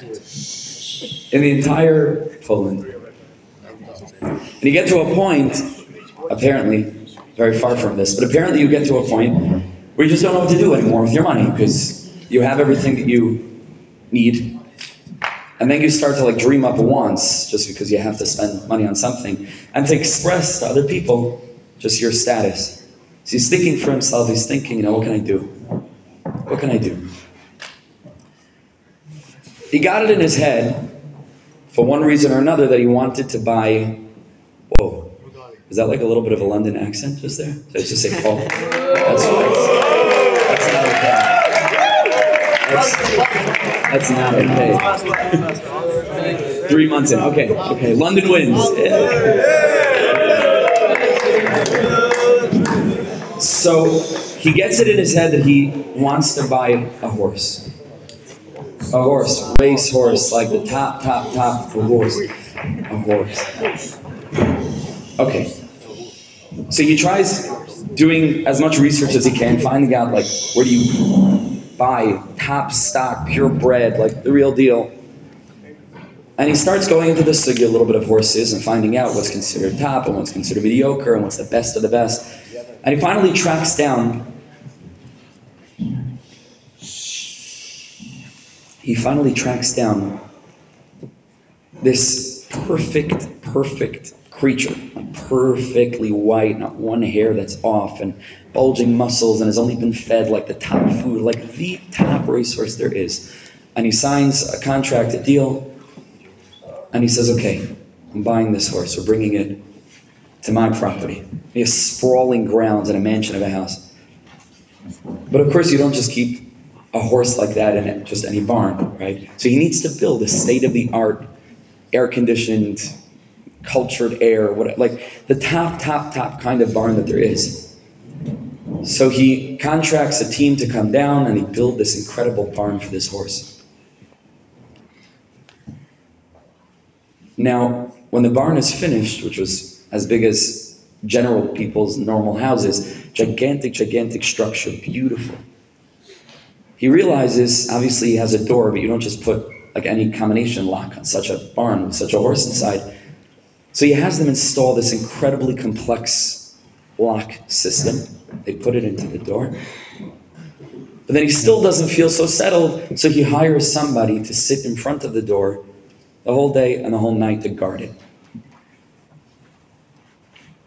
in the entire Poland. And you get to a point, apparently, very far from this, but apparently you get to a point where you just don't know what to do anymore with your money because you have everything that you need. And then you start to like dream up wants just because you have to spend money on something and to express to other people just your status. So he's thinking for himself, he's thinking, you know, what can I do? What can I do? He got it in his head for one reason or another that he wanted to buy. Whoa. Is that like a little bit of a London accent just there? Did I just say Paul? That's, that's, that's not okay. That's, that's not okay. Three months in. Okay, okay. London wins. Yeah. So he gets it in his head that he wants to buy a horse. A horse, race horse, like the top, top, top of a horse. A horse. Okay. So he tries doing as much research as he can, finding out like where do you buy top stock, purebred, like the real deal. And he starts going into the sugi a little bit of horses and finding out what's considered top and what's considered mediocre and what's the best of the best. And he finally tracks down he finally tracks down this perfect, perfect creature, perfectly white, not one hair that's off, and bulging muscles, and has only been fed like the top food, like the top resource there is. And he signs a contract, a deal, and he says, Okay, I'm buying this horse, we're bringing it to my property. He has sprawling grounds and a mansion of a house. But of course, you don't just keep a horse like that in just any barn, right? So he needs to build a state of the art, air conditioned, cultured air, what like the top, top, top kind of barn that there is. So he contracts a team to come down and he build this incredible barn for this horse. Now, when the barn is finished, which was as big as general people's normal houses, gigantic, gigantic structure, beautiful. He realizes, obviously, he has a door, but you don't just put like any combination lock on such a barn with such a horse inside. So he has them install this incredibly complex lock system. They put it into the door. But then he still doesn't feel so settled, so he hires somebody to sit in front of the door the whole day and the whole night to guard it.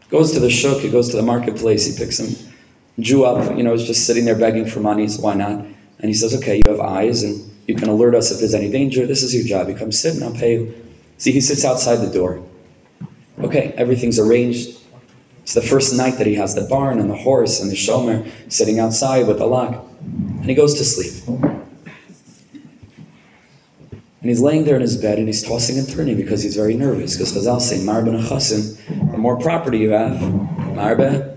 Goes to the shuk, he goes to the marketplace, he picks some Jew up, you know, is just sitting there begging for money, so why not? And he says, Okay, you have eyes and you can alert us if there's any danger. This is your job. You come sit and I'll pay you. See, he sits outside the door. Okay, everything's arranged. It's the first night that he has the barn and the horse and the shomer sitting outside with the lock. And he goes to sleep. And he's laying there in his bed and he's tossing and turning because he's very nervous. Because Chazal say, Marbe Chasim, the more property you have, Marbe,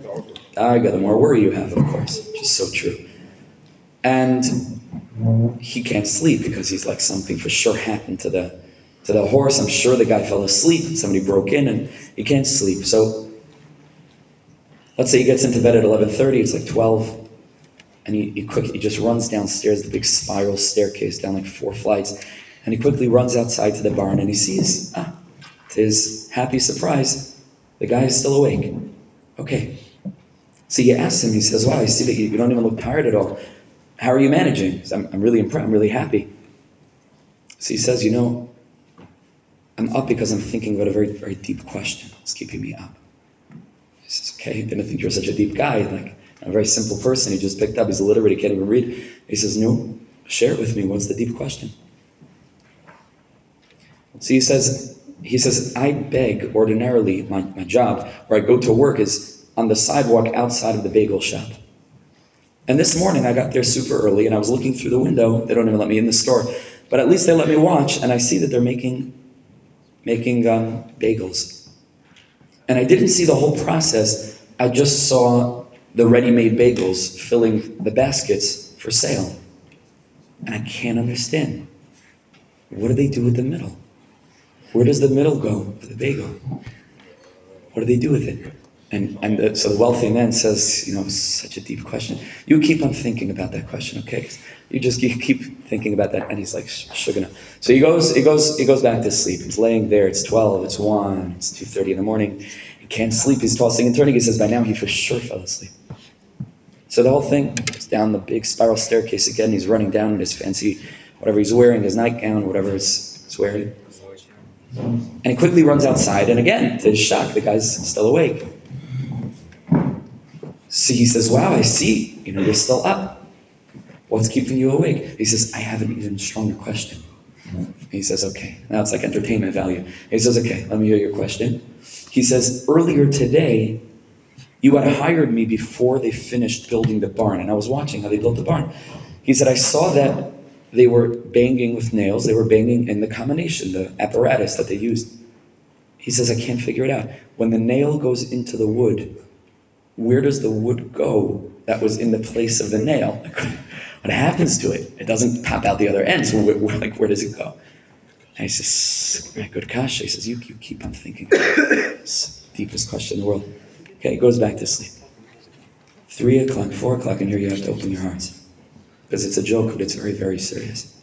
Darga, ah, the more worry you have, of course. Which is so true. And he can't sleep because he's like something for sure happened to the to the horse. I'm sure the guy fell asleep somebody broke in and he can't sleep. So let's say he gets into bed at 11:30. It's like 12, and he, he quick he just runs downstairs the big spiral staircase down like four flights, and he quickly runs outside to the barn and he sees ah, to his happy surprise, the guy is still awake. Okay. So he asks him. He says, "Wow, I see that you don't even look tired at all." How are you managing? I'm, I'm really impressed. I'm really happy. So he says, You know, I'm up because I'm thinking about a very, very deep question. It's keeping me up. He says, Okay, I didn't think you're such a deep guy. Like, a very simple person. He just picked up. He's illiterate. He can't even read. He says, No, share it with me. What's the deep question? So he says, he says, I beg ordinarily, my, my job, where I go to work is on the sidewalk outside of the bagel shop. And this morning I got there super early and I was looking through the window. They don't even let me in the store, but at least they let me watch and I see that they're making, making um, bagels. And I didn't see the whole process. I just saw the ready-made bagels filling the baskets for sale. And I can't understand. What do they do with the middle? Where does the middle go for the bagel? What do they do with it? And, and the, so the wealthy man says, you know, such a deep question. You keep on thinking about that question, okay? You just keep thinking about that, and he's like, Shugana. So he goes, he goes, he goes back to sleep. He's laying there. It's twelve. It's one. It's two thirty in the morning. He can't sleep. He's tossing and turning. He says, by now he for sure fell asleep. So the whole thing is down the big spiral staircase again. He's running down in his fancy, whatever he's wearing, his nightgown, whatever he's, he's wearing. And he quickly runs outside, and again, to his shock, the guy's still awake. So he says, Wow, I see. You know, you're still up. What's keeping you awake? He says, I have an even stronger question. He says, Okay. Now it's like entertainment value. He says, Okay, let me hear your question. He says, Earlier today, you had hired me before they finished building the barn, and I was watching how they built the barn. He said, I saw that they were banging with nails, they were banging in the combination, the apparatus that they used. He says, I can't figure it out. When the nail goes into the wood, where does the wood go that was in the place of the nail? what happens to it? It doesn't pop out the other end. So where, like, where does it go? And he says, good kasha. He says, you, you keep on thinking. Deepest question in the world. Okay, he goes back to sleep. Three o'clock, four o'clock, and here you have to open your hearts. Because it's a joke, but it's very, very serious.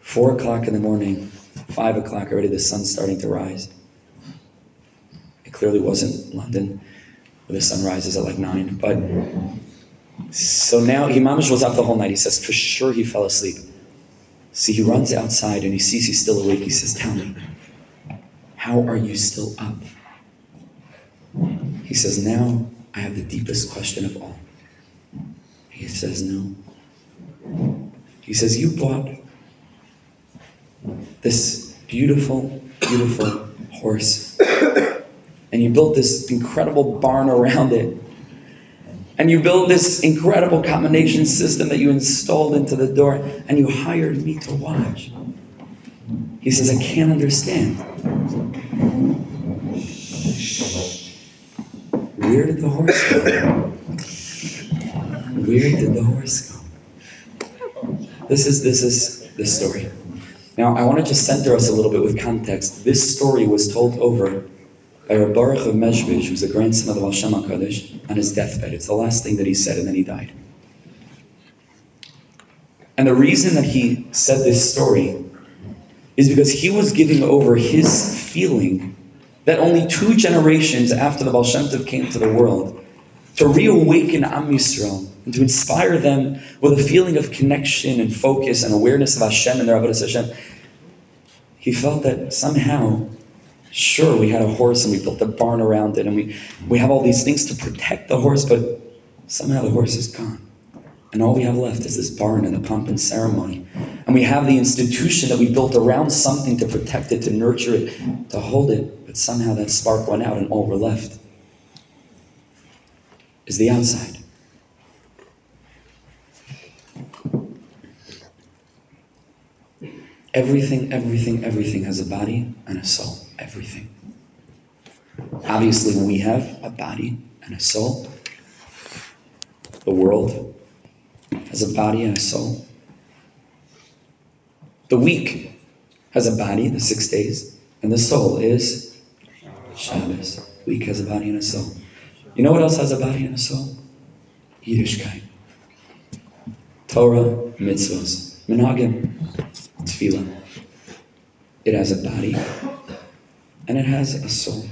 Four o'clock in the morning, five o'clock already, the sun's starting to rise. Clearly wasn't London, where the sun rises at like nine. But so now Imamish was up the whole night. He says, for sure he fell asleep. See, he runs outside and he sees he's still awake. He says, Tell me, how are you still up? He says, Now I have the deepest question of all. He says, No. He says, You bought this beautiful, beautiful horse, and you built this incredible barn around it. And you built this incredible combination system that you installed into the door, and you hired me to watch. He says, I can't understand. Where did the horse go? Where did the horse go? This is this is the story. Now I want to just center us a little bit with context. This story was told over by Baruch of Mezhbizh, who's the grandson of the Baal Shem HaKadosh, on his deathbed. It's the last thing that he said, and then he died. And the reason that he said this story is because he was giving over his feeling that only two generations after the Baal Shem Tov came to the world, to reawaken Am Yisrael and to inspire them with a feeling of connection and focus and awareness of Hashem and their Avodah Hashem, he felt that somehow, sure, we had a horse and we built a barn around it and we, we have all these things to protect the horse, but somehow the horse is gone. And all we have left is this barn and the pomp and ceremony. And we have the institution that we built around something to protect it, to nurture it, to hold it. But somehow that spark went out and all we're left is the outside. Everything, everything, everything has a body and a soul. Everything. Obviously, we have a body and a soul. The world has a body and a soul. The week has a body, the six days, and the soul is Shabbos. Week has a body and a soul. You know what else has a body and a soul? Yiddishkeit. Torah, mitzvahs, minhagim, tefillah. It has a body and it has a soul.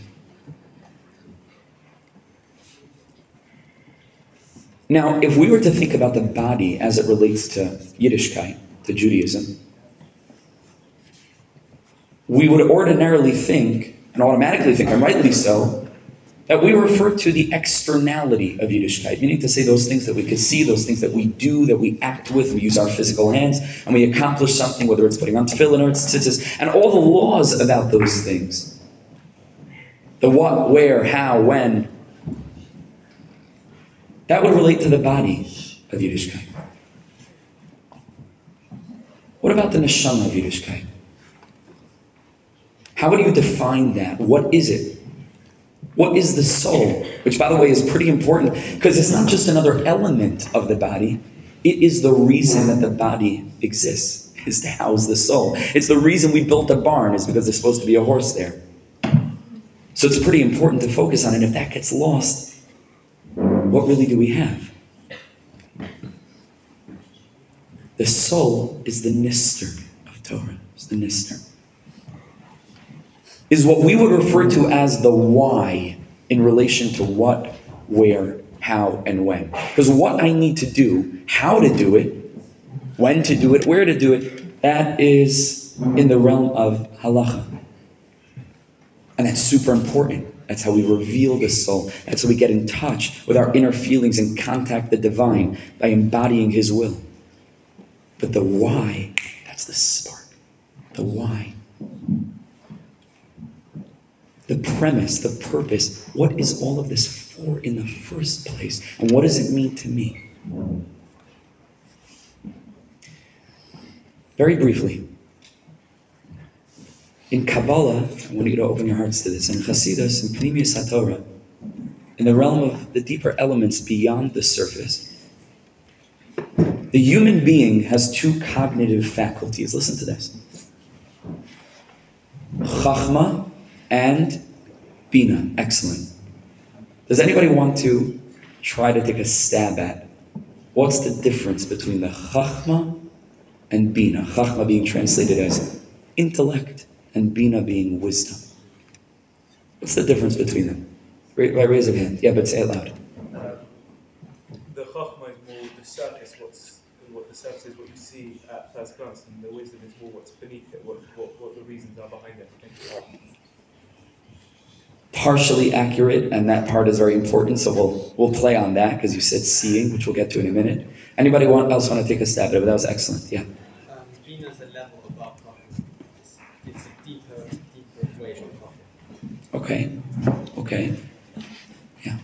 Now, if we were to think about the body as it relates to Yiddishkeit, to Judaism, we would ordinarily think, and automatically think, and rightly so, that we refer to the externality of Yiddishkeit, meaning to say those things that we can see, those things that we do, that we act with, we use our physical hands, and we accomplish something, whether it's putting on tefillin or it's tzitzis, and all the laws about those things. The what, where, how, when, that would relate to the body of Yiddishkeit. What about the neshama of Yiddishkeit? How would you define that? What is it? What is the soul? Which, by the way, is pretty important because it's not just another element of the body, it is the reason that the body exists, is to house the soul. It's the reason we built a barn, is because there's supposed to be a horse there. So it's pretty important to focus on it. If that gets lost, what really do we have? The soul is the nister of Torah. It's the nister. Is what we would refer to as the why in relation to what, where, how, and when. Because what I need to do, how to do it, when to do it, where to do it, that is in the realm of halacha. And that's super important. That's how we reveal the soul. That's how we get in touch with our inner feelings and contact the divine by embodying His will. But the why, that's the spark. The why. The premise, the purpose. What is all of this for in the first place? And what does it mean to me? Very briefly, in Kabbalah, I want you to open your hearts to this, in Chasidus, in Pnimius HaTorah, in the realm of the deeper elements beyond the surface, the human being has two cognitive faculties. Listen to this Chachma and Bina. Excellent. Does anybody want to try to take a stab at what's the difference between the Chachma and Bina? Chachma being translated as intellect and Bina being wisdom. What's the difference between them? By raise of hand. Yeah, but say it loud. Uh, the Chachma is more the surface, what's what the surface is, what you see at first glance, and the wisdom is more what's beneath it, what, what, what the reasons are behind it. Partially accurate, and that part is very important. So we'll we'll play on that because you said seeing, which we'll get to in a minute. Anybody want, else want to take a stab at it? But that was excellent. Yeah. Um, Bina is a level above Chachma. It's, it's a deeper, deeper way of Chachma. Okay. Okay. Yeah.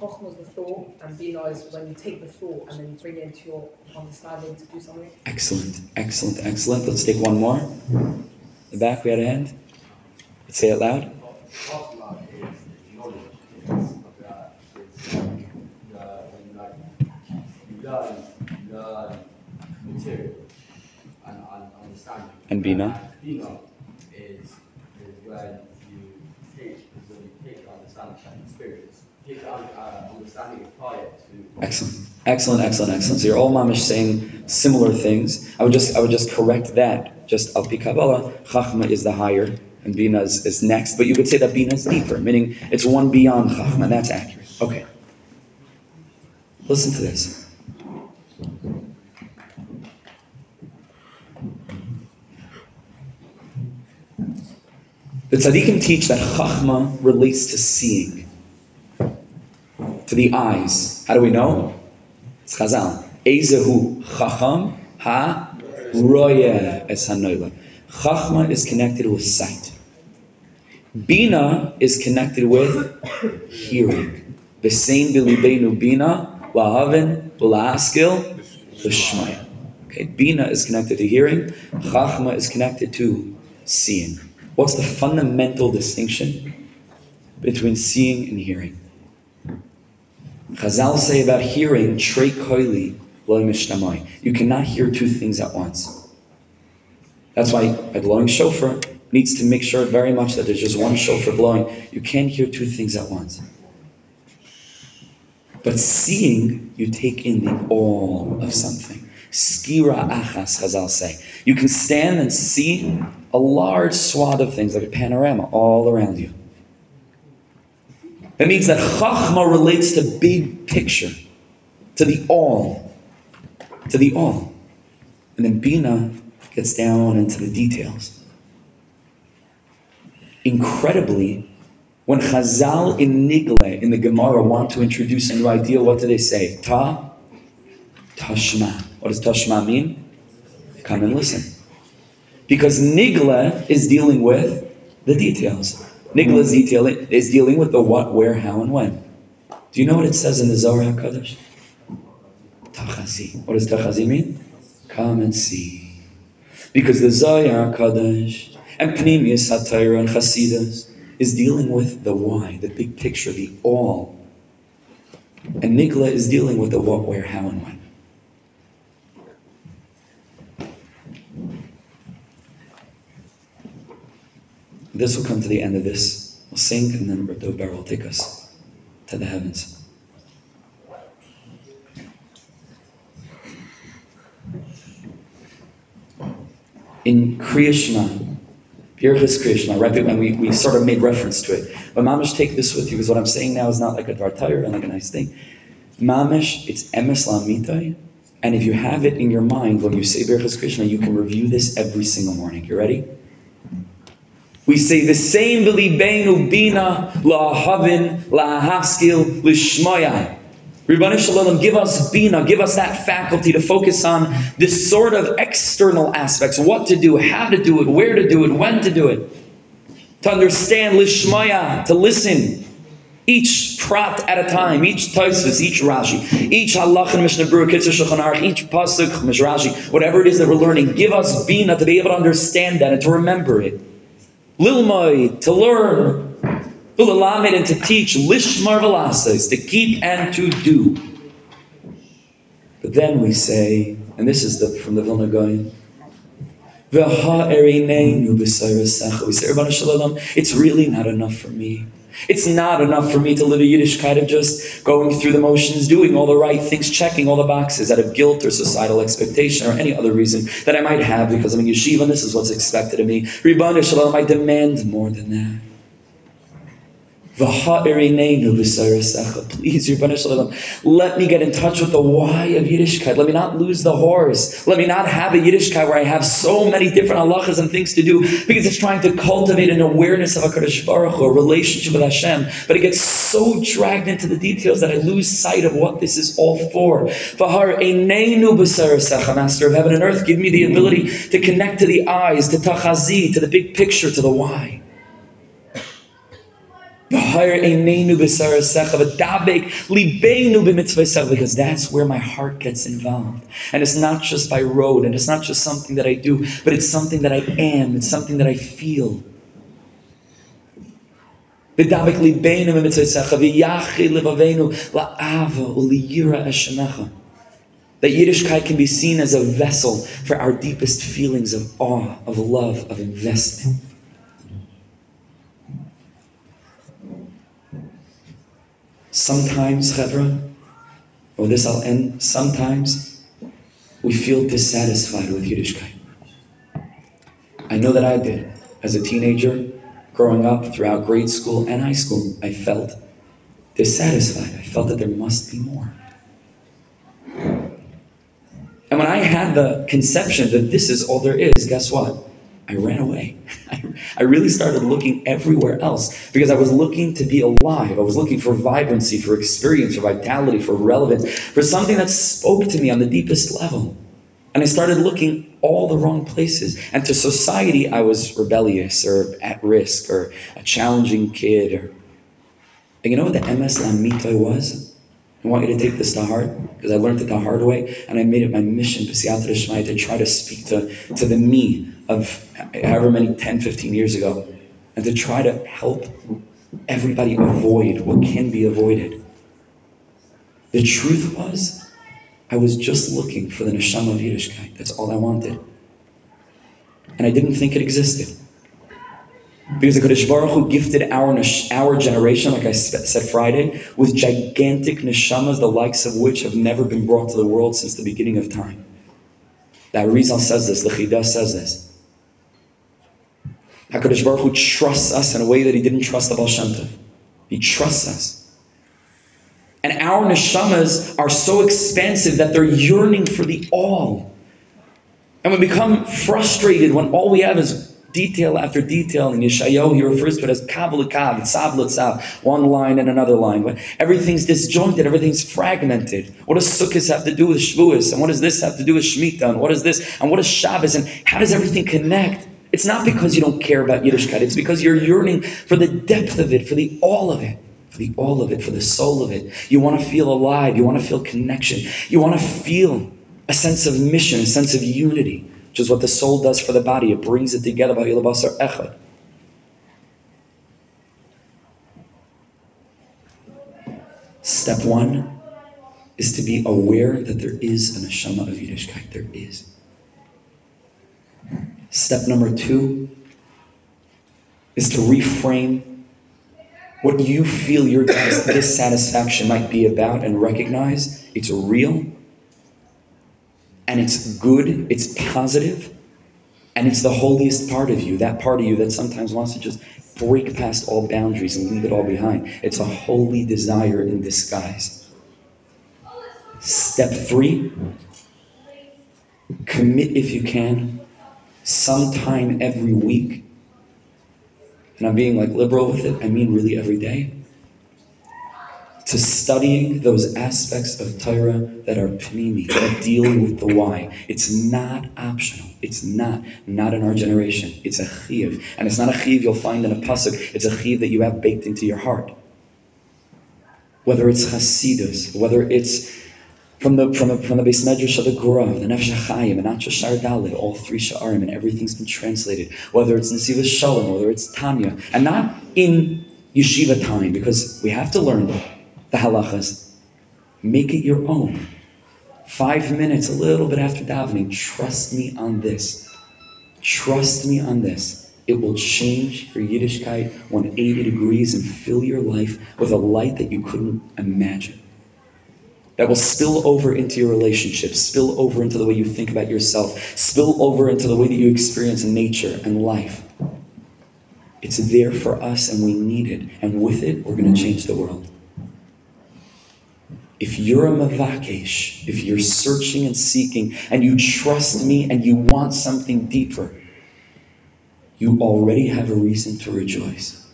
Chochmah is the thought, and Bina is when you take the thought and then you bring it into your understanding to do something. Excellent. Excellent. Excellent. Let's take one more. The back, we had a hand. Let's say it loud. Chachma is knowledge. It's uh, it's um, the when you like you learn learn material and, and understanding. And Bina? Bina is is when you take is when you take your understanding and uh, Excellent. Excellent, excellent, excellent. So you're all mamish saying similar things. I would just I would just correct that. Just al pi Kabbalah, Chachma is the higher and Bina is, is next. But you could say that Bina is deeper, meaning it's one beyond Chachma. That's accurate. Okay. Listen to this. The tzaddikim teach that Chachma relates to seeing, to the eyes. How do we know? It's Chazal. Ezehu Chacham ha royeh es hanoila. Chachma is connected with sight. Bina is connected with hearing. V'sein b'libeinu bina lahaven v'laaskil l'shmaya. Okay, Bina is connected to hearing. Chachma is connected to seeing. What's the fundamental distinction between seeing and hearing? Chazal say about hearing, trei koili lo mishtamai. You cannot hear two things at once. That's why a blowing shofar needs to make sure very much that there's just one shofar blowing. You can't hear two things at once. But seeing, you take in the all of something. Skira achas, Chazal say. You can stand and see a large swath of things, like a panorama, all around you. That means that Chachma relates to big picture, to the all, to the all. And then Bina gets down into the details. Incredibly, when Chazal in Nigle in the Gemara want to introduce a new idea, what do they say? Ta, Tashma. What does Tashma mean? Come and listen. Because Nigla is dealing with the details. Nigle is, detailing, is dealing with the what, where, how, and when. Do you know what it says in the Zohar HaKadosh? Tachazi. What does Tachazi mean? Come and see. Because the Zohar HaKadosh and Pnimius HaTorah and Chasidus is dealing with the why, the big picture, the all. And Nigla is dealing with the what, where, how, and when. This will come to the end of this. We'll sing, and then Rabbi Bar will take us to the heavens. in Krishma, Birchas Krishma, right? And we, we sort of made reference to it. But Mamish, take this with you, because what I'm saying now is not like a dvar Torah and like a nice thing. Mamish, it's Emes. And if you have it in your mind when you say Birchas Krishma, you can review this every single morning. You ready? We say the same V'libeinu bina la'ahavin la'ahaskil l'shmaya. Ribono Shel Olam, give us bina, give us that faculty to focus on this sort of external aspects, what to do, how to do it, where to do it, when to do it. To understand lishmaya, to listen. Each prat at a time, each Tosfos, each Rashi, each halach and Mishnah Berurah, Kitzur each pasuk, Rashi, whatever it is that we're learning, give us bina to be able to understand that and to remember it. Lilmai, to learn, Ulalamed, and to teach, Lishmar Velasas, to keep and to do. But then we say, and this is the from the Vilna Gaon, we say, "Ribono Shel Olam, it's really not enough for me. It's not enough for me to live a Yiddishkeit of just going through the motions, doing all the right things, checking all the boxes out of guilt or societal expectation or any other reason that I might have because I'm in yeshiva and this is what's expected of me. Shel Olam, I demand more than that. Please, Shel Olam, let me get in touch with the why of Yiddishkeit. Let me not lose the horse. Let me not have a Yiddishkeit where I have so many different halachas and things to do because it's trying to cultivate an awareness of HaKadosh Baruch Hu, a relationship with Hashem. But it gets so dragged into the details that I lose sight of what this is all for. Master of heaven and earth, give me the ability to connect to the eyes, to tachazi, to the big picture, to the why. Because that's where my heart gets involved. And it's not just by road, and it's not just something that I do, but it's something that I am, it's something that I feel. That Yiddishkeit can be seen as a vessel for our deepest feelings of awe, of love, of investment. Sometimes, Chevra, or this I'll end, sometimes we feel dissatisfied with Yiddishkeit. I know that I did. As a teenager, growing up throughout grade school and high school, I felt dissatisfied. I felt that there must be more. And when I had the conception that this is all there is, guess what? I ran away. I, really started looking everywhere else because I was looking to be alive. I was looking for vibrancy, for experience, for vitality, for relevance, for something that spoke to me on the deepest level. And I started looking all the wrong places. And to society, I was rebellious or at risk or a challenging kid. Or... And you know what the emes l'amito was? I want you to take this to heart because I learned it the hard way and I made it my mission to try to speak to, to the me of however many 10, 15 years ago, and to try to help everybody avoid what can be avoided. The truth was, I was just looking for the neshama of Yiddishkeit. That's all I wanted. And I didn't think it existed. Because the Kodesh Baruch Hu gifted our, our generation, like I said Friday, with gigantic neshamas, the likes of which have never been brought to the world since the beginning of time. That Arizal says this, the Chidah says this. HaKadosh Baruch Hu trusts us in a way that he didn't trust the Baal Shem Tov. He trusts us. And our neshamas are so expansive that they're yearning for the all. And we become frustrated when all we have is detail after detail. In Yeshayahu, he refers to it as kav l'kav, tzav l'tzav, one line and another line. Everything's disjointed, everything's fragmented. What does Sukkot have to do with Shavuos? And what does this have to do with Shemitah? And what is this? And what is Shabbos? And how does everything connect? It's not because you don't care about Yiddishkeit. It's because you're yearning for the depth of it, for the all of it, for the all of it, for the soul of it. You want to feel alive. You want to feel connection. You want to feel a sense of mission, a sense of unity, which is what the soul does for the body. It brings it together. echad. Step one is to be aware that there is a neshama of Yiddishkeit. There is. Step number two is to reframe what you feel your dissatisfaction might be about and recognize it's real and it's good, it's positive, And it's the holiest part of you, that part of you that sometimes wants to just break past all boundaries and leave it all behind. It's a holy desire in disguise. Step three commit if you can, sometime every week. And I'm being like liberal with it, I mean really every day. To studying those aspects of Torah that are pnimi, that deal with the why. It's not optional. It's not, not in our generation. It's a chiv. And it's not a chiv you'll find in a pasuk. It's a chiv that you have baked into your heart. Whether it's chasidus, whether it's from the from the from the beis medrash of the Gra, the Nefesh HaChaim, and Acha Shar Dalit, all three Sha'arim, and everything's been translated. Whether it's Nesivos Shalom, whether it's Tanya, and not in yeshiva time, because we have to learn the halachas. Make it your own. Five minutes, a little bit after davening. Trust me on this. Trust me on this. It will change your Yiddishkeit 180 degrees and fill your life with a light that you couldn't imagine that will spill over into your relationships, spill over into the way you think about yourself, spill over into the way that you experience nature and life. It's there for us and we need it. And with it, we're going to change the world. If you're a mavakesh, if you're searching and seeking, and you trust me and you want something deeper, you already have a reason to rejoice.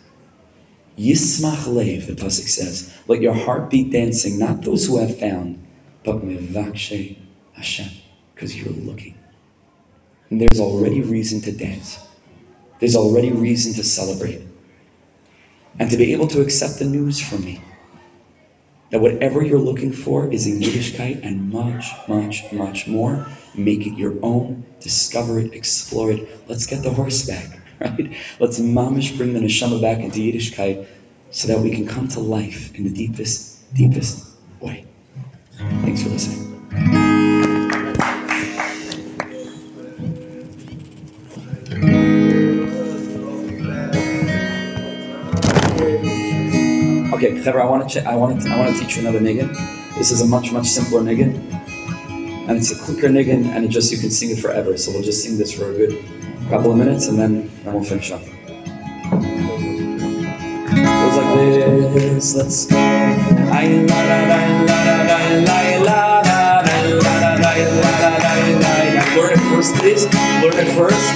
Yismach lev, the pasuk says, let your heart be dancing, not those who have found, but mevakshe Hashem, because you're looking. And there's already reason to dance. There's already reason to celebrate. And to be able to accept the news from me that whatever you're looking for is in Yiddishkeit and much, much, much more. Make it your own, discover it, explore it. Let's get the horse back right? Let's mamish bring the neshama back into Yiddishkeit so that we can come to life in the deepest, deepest way. Thanks for listening. Okay, Chevra, I want to ch- I want to I want to teach you another niggin. This is a much much simpler niggin, and it's a quicker niggin, and it just you can sing it forever. So we'll just sing this for a good couple of minutes, and then then we'll finish up. Goes like this. Let's go. I la la la la la la la la la la la la la la la la. Learn it first, please. Learn it first.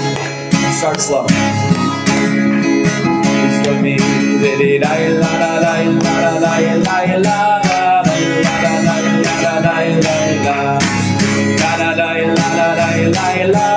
And start slow. Please join me. La la la la la la la la again.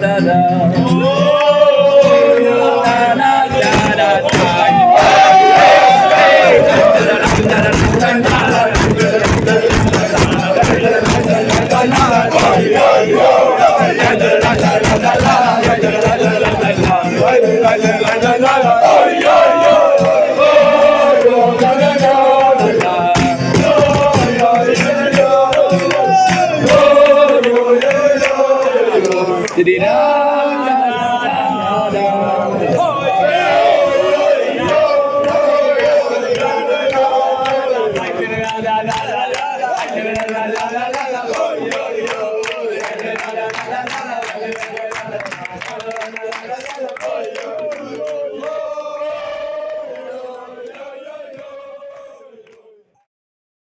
la la la